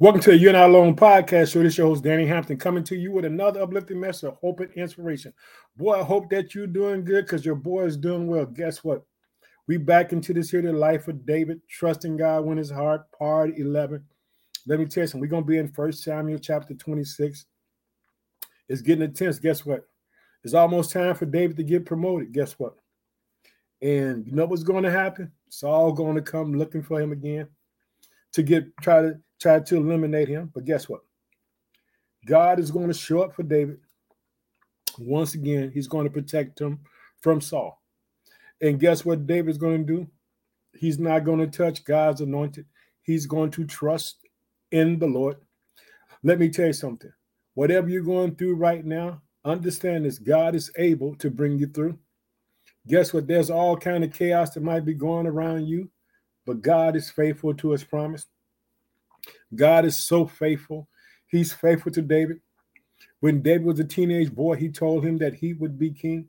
Welcome to the You and I Alone podcast show. This your host, Danny Hampton, coming to you with another uplifting message of hope and inspiration. Boy, I hope that you're doing good because your boy is doing well. Guess what? We back into this here, the life of David, trusting God when his heart, part 11. Let me tell you something. We're going to be in First Samuel chapter 26. It's getting intense. Guess what? It's almost time for David to get promoted. Guess what? And you know what's going to happen? It's all going to come looking for him again to get try to try to eliminate him. But guess what? God is going to show up for David. Once again, he's going to protect him from Saul. And guess what David's going to do? He's not going to touch God's anointed. He's going to trust in the Lord. Let me tell you something. Whatever you're going through right now, understand this God is able to bring you through. Guess what? There's all kind of chaos that might be going around you, but God is faithful to his promise. God is so faithful. He's faithful to David. When David was a teenage boy, he told him that he would be king.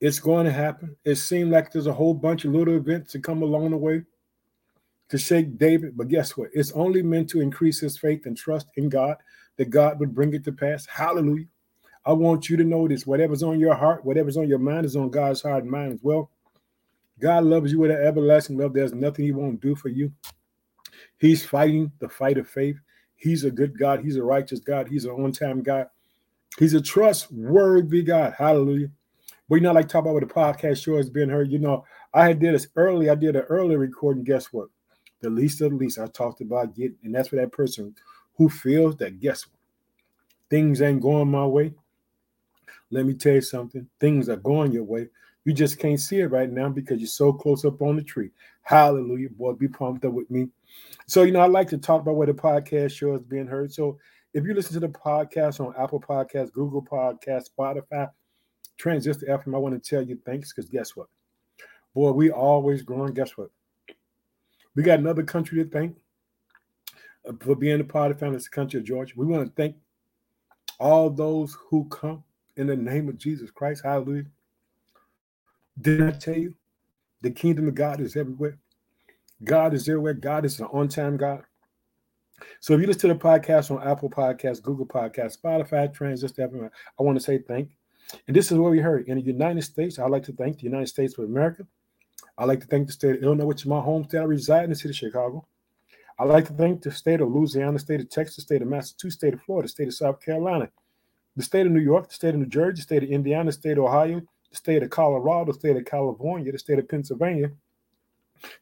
It's going to happen. It seemed like there's a whole bunch of little events to come along the way to shake David. But guess what? It's only meant to increase his faith and trust in God that God would bring it to pass. Hallelujah. I want you to know this whatever's on your heart, whatever's on your mind is on God's heart and mind as well. God loves you with an everlasting love. There's nothing He won't do for you. He's fighting the fight of faith. He's a good God. He's a righteous God. He's an on time God. He's a trustworthy God. Hallelujah. But you know, like talk about what the podcast show has been heard. You know, I had did this early. I did an early recording. Guess what? The least of the least I talked about getting, and that's for that person who feels that guess what? Things ain't going my way. Let me tell you something. Things are going your way. You just can't see it right now because you're so close up on the tree. Hallelujah. Boy, be pumped up with me. So, you know, I like to talk about where the podcast show is being heard. So, if you listen to the podcast on Apple Podcasts, Google Podcasts, Spotify, Transistor FM, I want to tell you thanks because guess what? Boy, we always growing. Guess what? We got another country to thank uh, for being a part of family. It's country of Georgia. We want to thank all those who come in the name of Jesus Christ. Hallelujah. Did I tell you the kingdom of God is everywhere? God is everywhere. God is an on time God. So if you listen to the podcast on Apple Podcasts, Google Podcasts, Spotify, Transistor, I want to say thank. And this is what we heard in the United States. I'd like to thank the United States of America. I'd like to thank the state of Illinois, which is my home state. I reside in the city of Chicago. I'd like to thank the state of Louisiana, the state of Texas, the state of Massachusetts, state of Florida, the state of South Carolina, the state of New York, the state of New Jersey, the state of Indiana, the state of Ohio, the state of Colorado, the state of California, the state of Pennsylvania,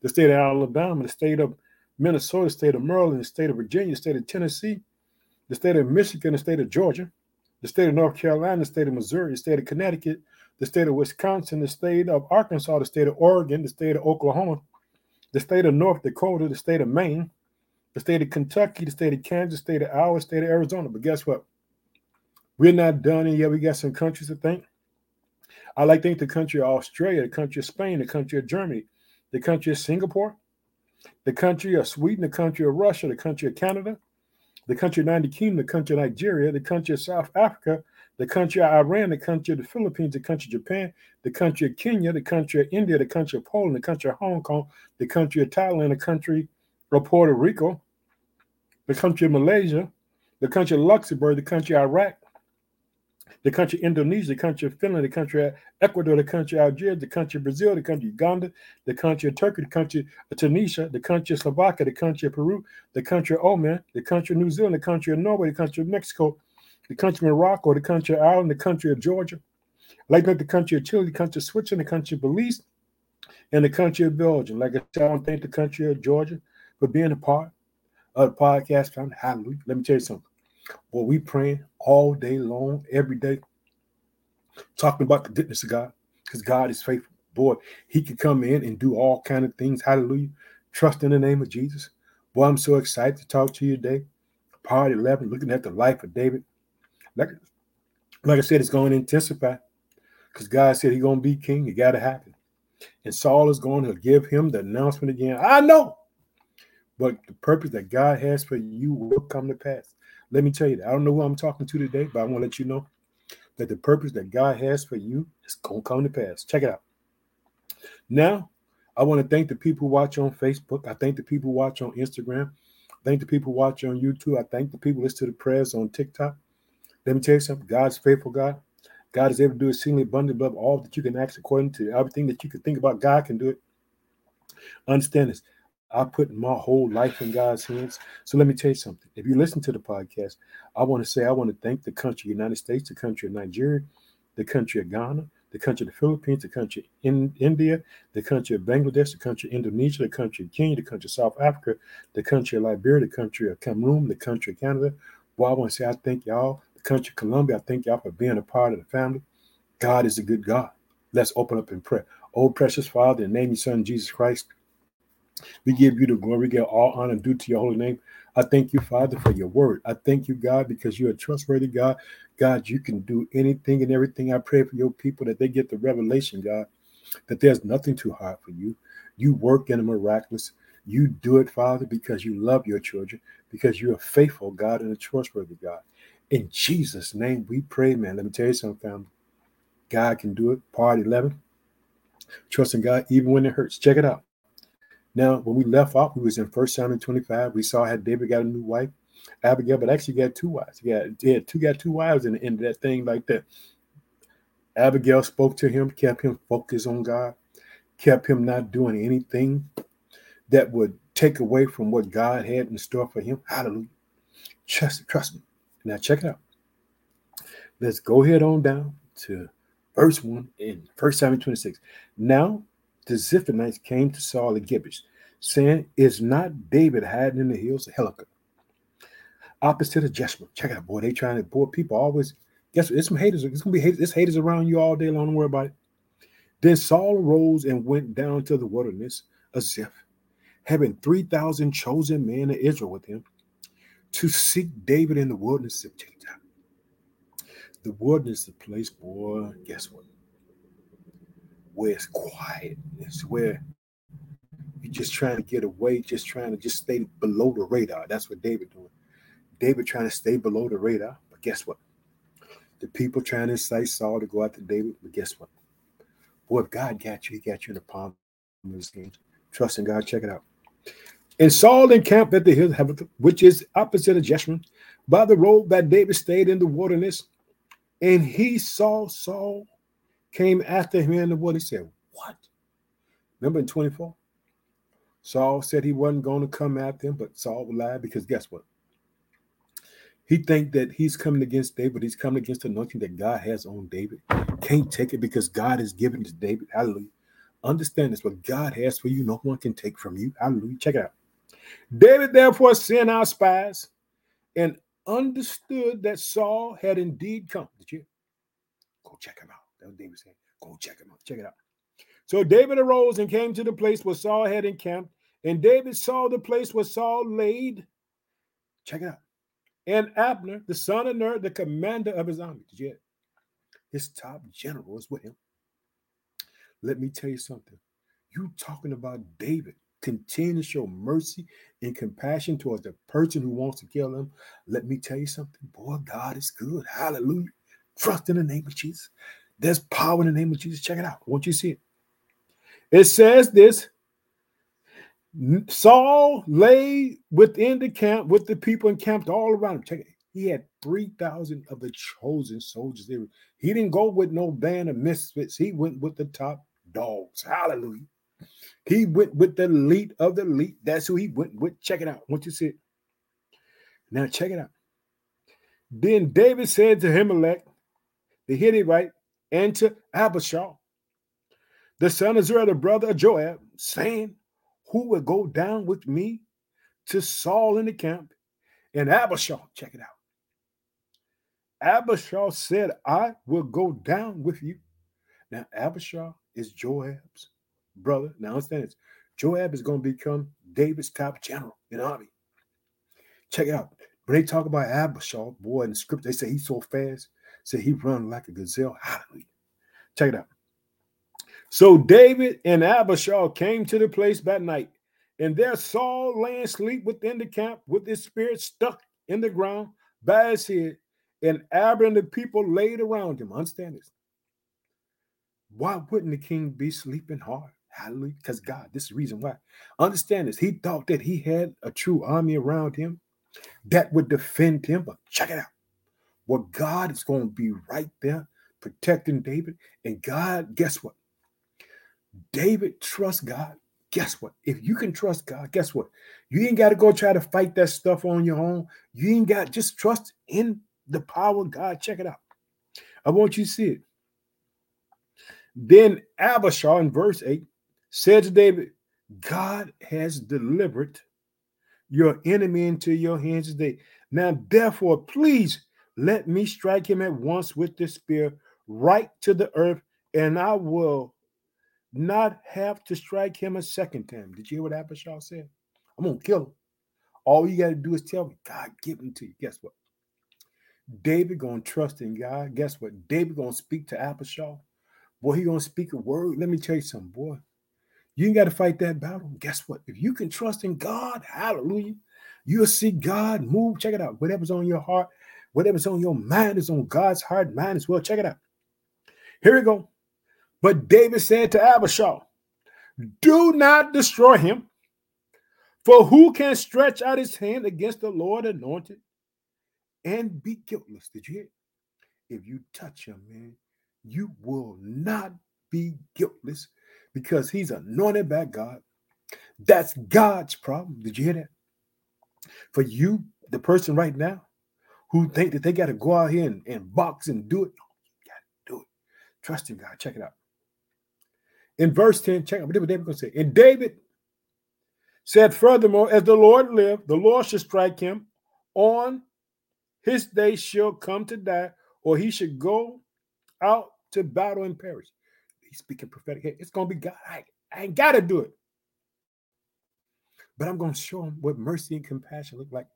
the state of Alabama, the state of Minnesota, the state of Maryland, the state of Virginia, the state of Tennessee, the state of Michigan, the state of Georgia, the state of North Carolina, the state of Missouri, the state of Connecticut, the state of Wisconsin, the state of Arkansas, the state of Oregon, the state of Oklahoma, the state of North Dakota, the state of Maine, the state of Kentucky, the state of Kansas, the state of Iowa, the state of Arizona. But guess what? We're not done, and yet we got some countries to thank. I like to think the country of Australia, the country of Spain, the country of Germany, the country of Singapore, the country of Sweden, the country of Russia, the country of Canada, the country of United Kingdom, the country of Nigeria, the country of South Africa, the country of Iran, the country of the Philippines, the country of Japan, the country of Kenya, the country of India, the country of Poland, the country of Hong Kong, the country of Thailand, the country of Puerto Rico, the country of Malaysia, the country of Luxembourg, the country of Iraq, the country Indonesia, the country of Finland, the country Ecuador, the country Algeria, the country Brazil, the country Uganda, the country of Turkey, the country of Tunisia, the country of Slovakia, the country of Peru, the country of Oman, the country of New Zealand, the country of Norway, the country of Mexico, the country of Morocco, the country of Ireland, the country of Georgia, like the country of Chile, the country Switzerland, the country of Belize, and the country of Belgium. Like I said, I to thank the country of Georgia for being a part of the podcast. Hallelujah. Let me tell you something. Well, we praying all day long, every day, talking about the goodness of God, because God is faithful. Boy, He can come in and do all kind of things. Hallelujah. Trust in the name of Jesus. Boy, I'm so excited to talk to you today. Part 11, looking at the life of David. Like, like I said, it's going to intensify because God said He's going to be king. It got to happen. And Saul is going to give him the announcement again. I know, but the purpose that God has for you will come to pass. Let me tell you, I don't know who I'm talking to today, but I want to let you know that the purpose that God has for you is going to come to pass. Check it out. Now, I want to thank the people who watch on Facebook. I thank the people who watch on Instagram. I Thank the people watch on YouTube. I thank the people listen to the prayers on TikTok. Let me tell you something. God's faithful God. God is able to do exceedingly abundantly above all that you can ask according to everything that you can think about. God can do it. Understand this. I put my whole life in God's hands. So let me tell you something. If you listen to the podcast, I want to say I want to thank the country of the United States, the country of Nigeria, the country of Ghana, the country of the Philippines, the country in India, the country of Bangladesh, the country of Indonesia, the country of Kenya, the country of South Africa, the country of Liberia, the country of Cameroon, the country of Canada. Well, I want to say I thank y'all, the country of Colombia. I thank y'all for being a part of the family. God is a good God. Let's open up in prayer. Oh, precious Father, in the name of your Son, Jesus Christ, we give you the glory, give all honor due to your holy name. I thank you, Father, for your word. I thank you, God, because you're a trustworthy God. God, you can do anything and everything. I pray for your people that they get the revelation, God, that there's nothing too hard for you. You work in a miraculous. You do it, Father, because you love your children, because you're a faithful God and a trustworthy God. In Jesus' name, we pray, man. Let me tell you something, family. God can do it. Part 11. Trusting God even when it hurts. Check it out. Now, when we left off, we was in First Samuel 25. We saw how David got a new wife, Abigail, but actually got two wives. He got he had two got two wives in the end of that thing like that. Abigail spoke to him, kept him focused on God, kept him not doing anything that would take away from what God had in store for him. Hallelujah. Trust, trust me. Now check it out. Let's go ahead on down to verse 1 in First Samuel 26. Now the Ziphionites came to Saul at Gibeah, saying, Is not David hiding in the hills of Hachilah? Opposite of Jeshua. Check out, boy. They trying to, boy, people always, guess what? It's some haters. It's going to be haters. It's haters around you all day long. Don't worry about it. Then Saul arose and went down to the wilderness of Ziph, having 3,000 chosen men of Israel with him to seek David in the wilderness of Ziph. The wilderness, the place, boy, guess what? Where it's quiet. It's where you're just trying to get away, just trying to just stay below the radar. That's what David doing. David trying to stay below the radar. But guess what? The people trying to incite Saul to go after David. But guess what? Boy, if God got you, he got you in the palm of his hand. Trust in God. Check it out. And Saul encamped at the hill, which is opposite of Jeshurun, by the road that David stayed in the wilderness. And he saw Saul came after him in the wood. He said, What? Remember in 24? Saul said he wasn't going to come after him, but Saul lied because guess what? He think that he's coming against David. He's coming against the anointing that God has on David. Can't take it because God has given to David. Hallelujah. Understand this. What God has for you, no one can take from you. Hallelujah. Check it out. David therefore sent out spies and understood that Saul had indeed come. Did you? Go check him out. That's what David said. Go check him out. Check it out. So David arose and came to the place where Saul had encamped, and David saw the place where Saul laid. Check it out. And Abner, the son of Ner, the commander of his army, yet his top general is with him. Let me tell you something. You talking about David continue to show mercy and compassion towards the person who wants to kill him. Let me tell you something. Boy, God is good. Hallelujah. Trust in the name of Jesus. There's power in the name of Jesus. Check it out. Won't you see it? It says this Saul lay within the camp with the people encamped all around him. Check it. He had 3,000 of the chosen soldiers. There. He didn't go with no band of misfits. He went with the top dogs. Hallelujah. He went with the elite of the elite. That's who he went with. Check it out. Once you see it. Now check it out. Then David said to Ahimelech, the Hittite, and to Abishai, the son of Zeruiah, the brother of Joab, saying, Who will go down with me to Saul in the camp? And Abishai, check it out. Abishai said, I will go down with you. Now, Abishai is Joab's brother. Now, understand this Joab is going to become David's top general in army. Check it out. When they talk about Abishai, boy, in the script, they say he's so fast. Say he run like a gazelle. Hallelujah. Check it out. So David and Abishai came to the place that night, and there Saul lay asleep within the camp with his spirit stuck in the ground by his head, and Abner and the people laid around him. Understand this. Why wouldn't the king be sleeping hard? Hallelujah. Because God, this is the reason why. Understand this. He thought that he had a true army around him that would defend him. But check it out. Well, God is going to be right there protecting David. And God, guess what? David trusts God. Guess what? If you can trust God, guess what? You ain't got to go try to fight that stuff on your own. You ain't got just trust in the power of God. Check it out. I want you to see it. Then Abishai in verse 8 said to David, God has delivered your enemy into your hands today. Now, therefore, please let me strike him at once with the spear right to the earth, and I will not have to strike him a second time. Did you hear what Abishai said? I'm gonna kill him. All you got to do is tell me, God, give him to you. Guess what? David gonna trust in God. Guess what? David gonna speak to Abishai. Boy, he gonna speak a word. Let me tell you something, boy. You ain't got to fight that battle. Guess what? If you can trust in God, hallelujah, you'll see God move. Check it out. Whatever's on your heart, whatever's on your mind is on God's heart, mind as well. Check it out. Here we go. But David said to Abishai, Do not destroy him, for who can stretch out his hand against the Lord anointed and be guiltless? Did you hear? If you touch him, man, you will not be guiltless because he's anointed by God. That's God's problem. Did you hear that? For you, the person right now who think that they got to go out here and, and box and do it, you got to do it. Trust in God. Check it out. In verse 10, check out what David going to say. And David said, Furthermore, as the Lord lived, the Lord should strike him on his day shall come to die, or he should go out to battle and perish. He's speaking prophetic. Hey, it's gonna be God. I, I ain't gotta do it. But I'm gonna show him what mercy and compassion look like.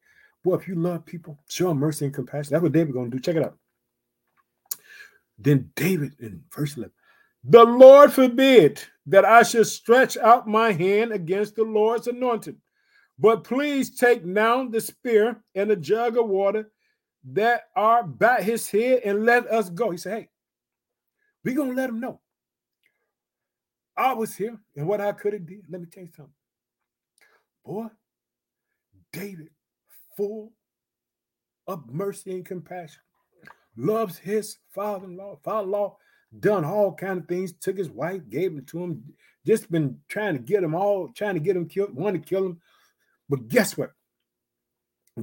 Boy, if you love people, show them mercy and compassion. That's what David gonna do. Check it out. Then David in verse 11, the Lord forbid that I should stretch out my hand against the Lord's anointed. But please take now the spear and a jug of water that are by his head and let us go. He said, Hey, we're gonna let him know. I was here and what I could have did. Let me tell you something. Boy, David, full of mercy and compassion, loves his father-in-law. Father-in-law done all kind of things, took his wife, gave it to him, just been trying to get him all, trying to get him killed, wanted to kill him. But guess what?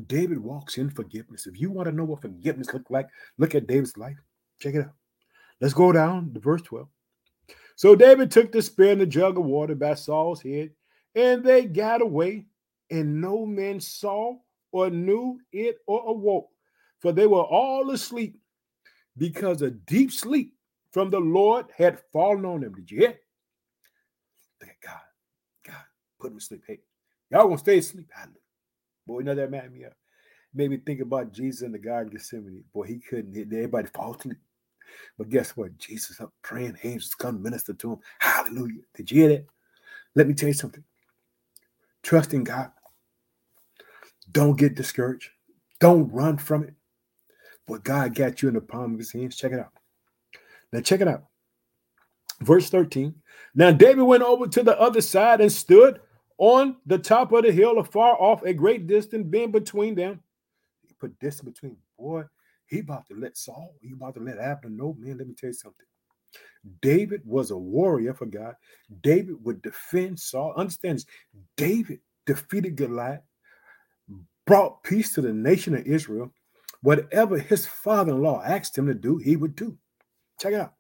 David walks in forgiveness. If you want to know what forgiveness looked like, look at David's life. Check it out. Let's go down to verse 12. So David took the spear and the jug of water by Saul's head, and they got away, and no man saw or knew it or awoke, for they were all asleep, because a deep sleep from the Lord had fallen on them. Did you hear? At God. God, put them to sleep. Hey, y'all gonna stay asleep. Hallelujah. Boy, you know that made me up. Made me think about Jesus in the Garden of Gethsemane. Boy, he couldn't. Hit everybody fall asleep. But guess what? Jesus up praying, angels come minister to him. Hallelujah. Did you hear that? Let me tell you something. Trust in God. Don't get discouraged. Don't run from it. But God got you in the palm of his hands. Check it out. Now, check it out. Verse 13. Now, David went over to the other side and stood on the top of the hill, afar off, a great distance being between them. He put distance between. Boy, he about to let Saul, he about to let Abner know, man, let me tell you something. David was a warrior for God. David would defend Saul. Understand this. David defeated Goliath, brought peace to the nation of Israel. Whatever his father-in-law asked him to do, he would do. Check it out.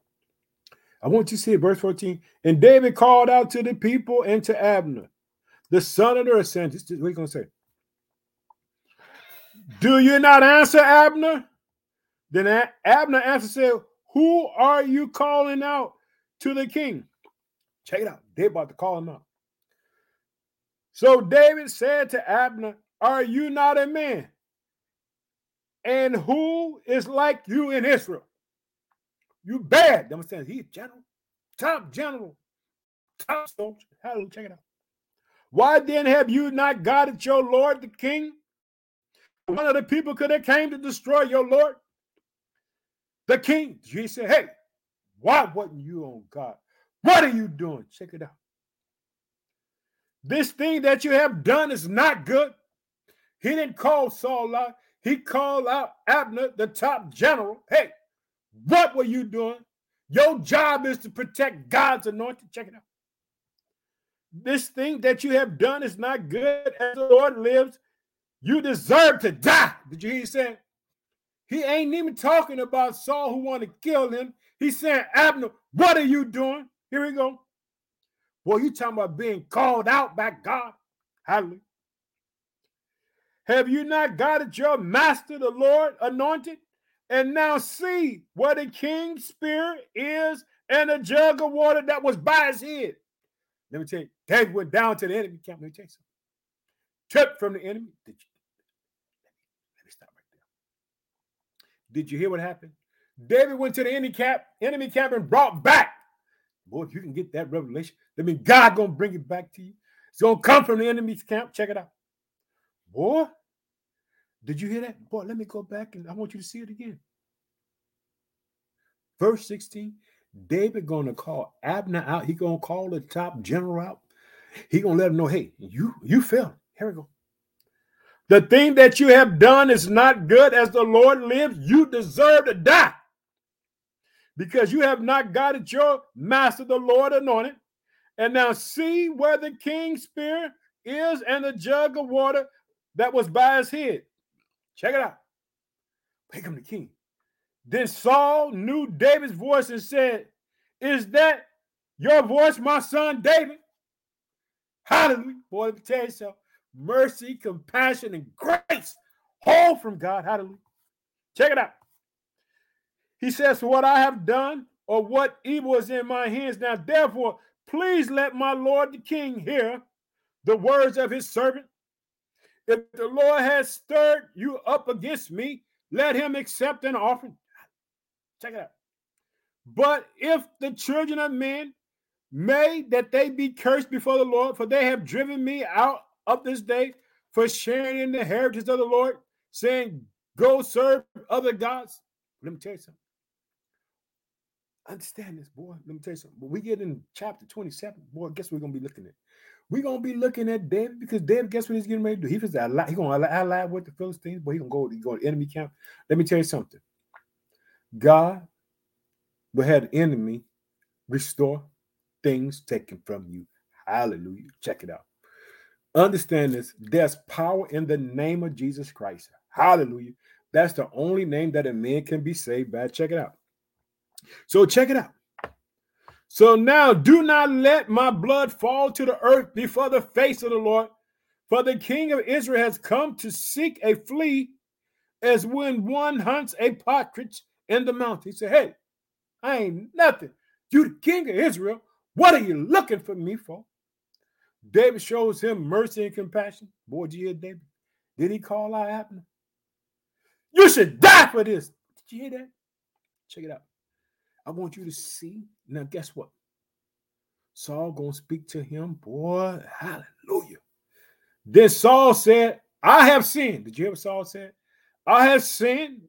I want you to see verse 14. And David called out to the people and to Abner, the son of the This is what he's going to say. Do you not answer, Abner? Then Abner answered, said, Who are you calling out to the king? Check it out. They about to call him out. So David said to Abner, Are you not a man? And who is like you in Israel? You bad. Understand? He's general, top general, top soldier. Hallelujah. Check it out. Why then have you not guarded your Lord the king? One of the people could have came to destroy your Lord the king. He said, Hey, why wasn't you on God? What are you doing? Check it out. This thing that you have done is not good. He didn't call Saul out. He called out Abner, the top general. Hey, what were you doing? Your job is to protect God's anointed. Check it out. This thing that you have done is not good. As the Lord lives, you deserve to die. Did you hear he saying? He ain't even talking about Saul who wanted to kill him. He's saying, Abner, what are you doing? Here we go. Boy, you talking about being called out by God. Hallelujah. Have you not got it your master, the Lord, anointed? And now see where the king's spirit is and a jug of water that was by his head. Let me tell you, David went down to the enemy camp. Let me tell you something. From the enemy. Did you? Let me stop right there. Did you hear what happened? David went to the enemy camp, enemy camp, and brought back. Boy, if you can get that revelation, that means God gonna bring it back to you. It's gonna come from the enemy's camp. Check it out. Boy, did you hear that? Boy, let me go back and I want you to see it again. Verse 16, David gonna call Abner out. He gonna call the top general out. He gonna let him know, hey, you you failed. Here we go. The thing that you have done is not good. As the Lord lives, you deserve to die because you have not got it your master, the Lord, anointed. And now see where the king's spear is and the jug of water that was by his head. Check it out. Here come the king. Then Saul knew David's voice and said, Is that your voice, my son David? Hallelujah. Boy, let me tell you something. Mercy, compassion, and grace all from God. Hallelujah. Check it out. He says, For what I have done, or what evil is in my hands. Now, therefore, please let my Lord the king hear the words of his servant. If the Lord has stirred you up against me, let him accept an offering. Check it out. But if the children of men may that they be cursed before the Lord, for they have driven me out of this day for sharing in the heritage of the Lord, saying, Go serve other gods. Let me tell you something. Understand this, boy. Let me tell you something. When we get in chapter 27, boy, guess we're gonna be looking at? We're gonna be looking at David because David, guess what he's getting ready to do? He was ally, he gonna ally with the Philistines, but he gonna go, to go to enemy camp. Let me tell you something. God will have the enemy restore things taken from you. Hallelujah. Check it out. Understand this. There's power in the name of Jesus Christ. Hallelujah. That's the only name that a man can be saved by. Check it out. So check it out. So now do not let my blood fall to the earth before the face of the Lord, for the king of Israel has come to seek a flea as when one hunts a partridge in the mountain. He said, Hey, I ain't nothing. You the king of Israel. What are you looking for me for? David shows him mercy and compassion. Boy, did you hear David? Did he call out Abner? You should die for this. Did you hear that? Check it out. I want you to see. Now, guess what? Saul gonna speak to him, boy. Hallelujah. Then Saul said, I have sinned. Did you hear what Saul said? I have sinned.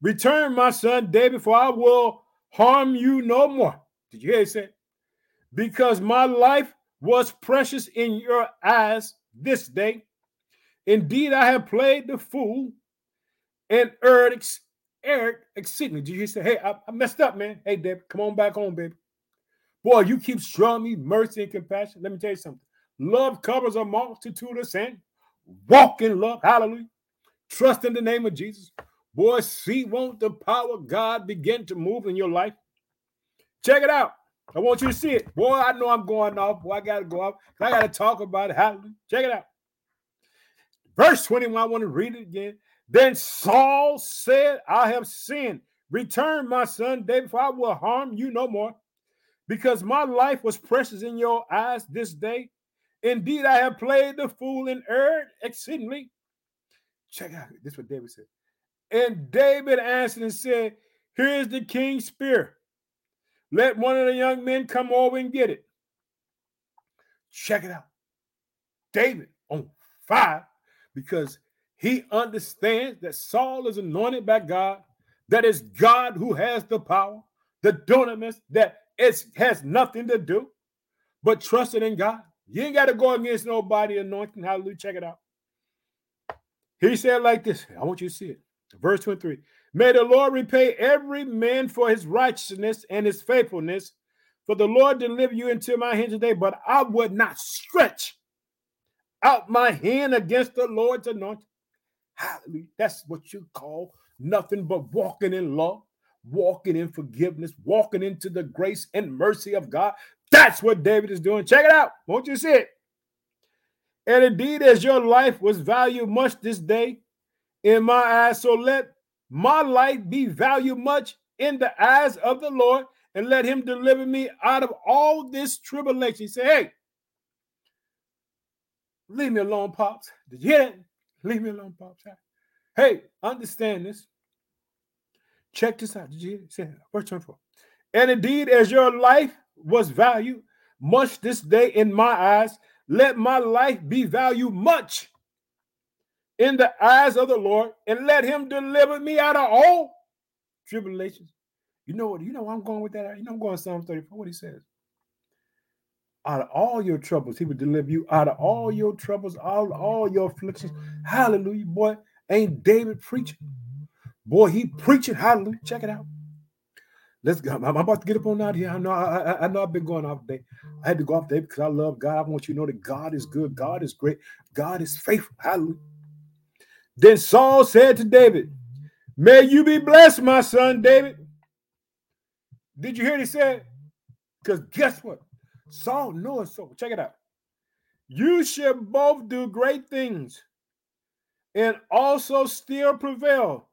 Return, my son David, for I will harm you no more. Did you hear he said? Because my life was precious in your eyes this day. Indeed, I have played the fool and erred Eric exceedingly. Did you say, hey, I, I, messed up, man. Hey, Deb, come on back home, baby. Boy, you keep showing me mercy and compassion. Let me tell you something. Love covers a multitude of sin. Walk in love. Hallelujah. Trust in the name of Jesus. Boy, see, won't the power of God begin to move in your life? Check it out. I want you to see it. Boy, I know I'm going off. Boy, I got to go off. I got to talk about it. Hallelujah. Check it out. Verse 21, I want to read it again. Then Saul said, I have sinned. Return, my son David, for I will harm you no more, because my life was precious in your eyes this day. Indeed, I have played the fool and erred exceedingly. Check out this is what David said. And David answered and said, Here's the king's spear. Let one of the young men come over and get it. Check it out. David on fire because he understands that Saul is anointed by God, that it's God who has the power, the dunamis, that it has nothing to do but trusting in God. You ain't got to go against nobody anointing. Hallelujah. Check it out. He said like this. I want you to see it. Verse 23. May the Lord repay every man for his righteousness and his faithfulness. For the Lord deliver you into my hand today, but I would not stretch out my hand against the Lord's anointing. Hallelujah. That's what you call nothing but walking in love, walking in forgiveness, walking into the grace and mercy of God. That's what David is doing. Check it out. Won't you see it? And indeed, as your life was valued much this day in my eyes, so let my life be valued much in the eyes of the Lord, and let him deliver me out of all this tribulation. He said, Hey, leave me alone, Pops. Did you hear that? Leave me alone, Pops. Hey, understand this. Check this out. Did you hear? Verse 24. And indeed, as your life was valued much this day in my eyes, let my life be valued much in the eyes of the Lord, and let him deliver me out of all tribulations. You know what? You know I'm going with that. You know I'm going Psalm 34. What he says. Out of all your troubles, he would deliver you out of all your troubles, all, all your afflictions. Hallelujah. Boy, ain't David preaching? Boy, he preaching. Hallelujah. Check it out. Let's go. I'm about to get up on out here. I know I, I, I know I've been going off today. I had to go off today because I love God. I want you to know that God is good. God is great. God is faithful. Hallelujah. Then Saul said to David, May you be blessed, my son David. Did you hear what he said? Because guess what? Saul knows so. Check it out. You shall both do great things and also still prevail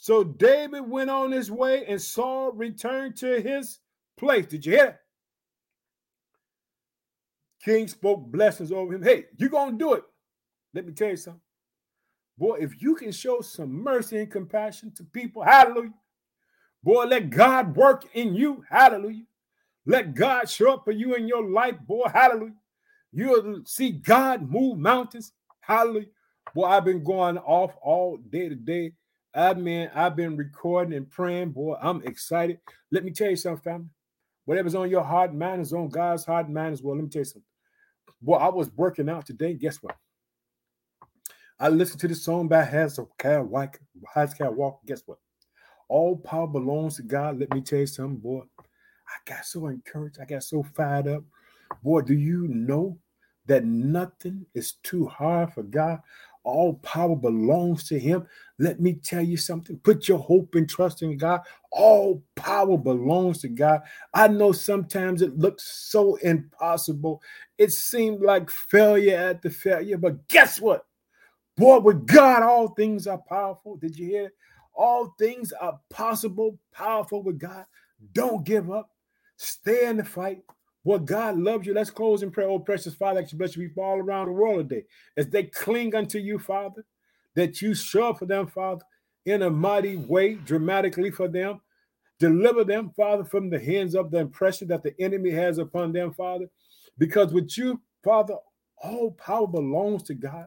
so David went on his way and Saul returned to his place. Did you hear it? King spoke blessings over him. Hey, you're going to do it. Let me tell you something. Boy, if you can show some mercy and compassion to people, hallelujah. Boy, let God work in you, hallelujah. Let God show up for you in your life, boy, hallelujah. You'll see God move mountains, hallelujah. Boy, I've been going off all day today I mean, I've been recording and praying, boy. I'm excited. Let me tell you something, family. Whatever's on your heart mind is on God's heart mind as well. Let me tell you something. Boy, I was working out today. Guess what? I listened to the song by Hezekiah Walker. Hezekiah Walker. Guess what? All power belongs to God. Let me tell you something, boy. I got so encouraged. I got so fired up. Boy, do you know that nothing is too hard for God? All power belongs to him. Let me tell you something. Put your hope and trust in God. All power belongs to God. I know sometimes it looks so impossible. It seemed like failure the failure, but guess what? Boy, with God, all things are powerful. Did you hear? All things are possible, powerful with God. Don't give up. Stay in the fight. What God loves you. Let's close in prayer. Oh, precious Father, that you bless you people all around the world today as they cling unto you, Father, that you show for them, Father, in a mighty way, dramatically for them. Deliver them, Father, from the hands of the oppression that the enemy has upon them, Father. Because with you, Father, all power belongs to God.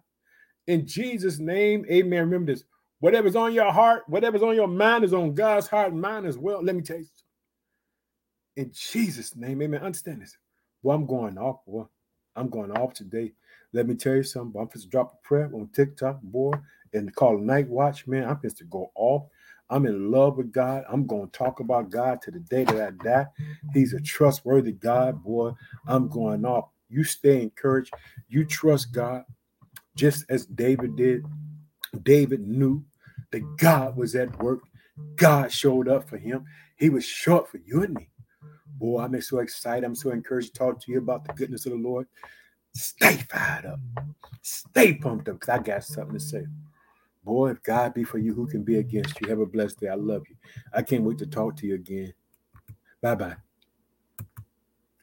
In Jesus' name, amen. Remember this. Whatever's on your heart, whatever's on your mind is on God's heart and mind as well. Let me tell you in Jesus' name, amen. Understand this. Well, I'm going off, boy. I'm going off today. Let me tell you something. I'm just drop a prayer on TikTok, boy, and call Night Watch, man. I'm supposed to go off. I'm in love with God. I'm going to talk about God to the day that I die. He's a trustworthy God, boy. I'm going off. You stay encouraged. You trust God just as David did. David knew that God was at work. God showed up for him. He was short for you and me. Boy, I'm so excited. I'm so encouraged to talk to you about the goodness of the Lord. Stay fired up. Stay pumped up because I got something to say. Boy, if God be for you, who can be against you? Have a blessed day. I love you. I can't wait to talk to you again. Bye bye.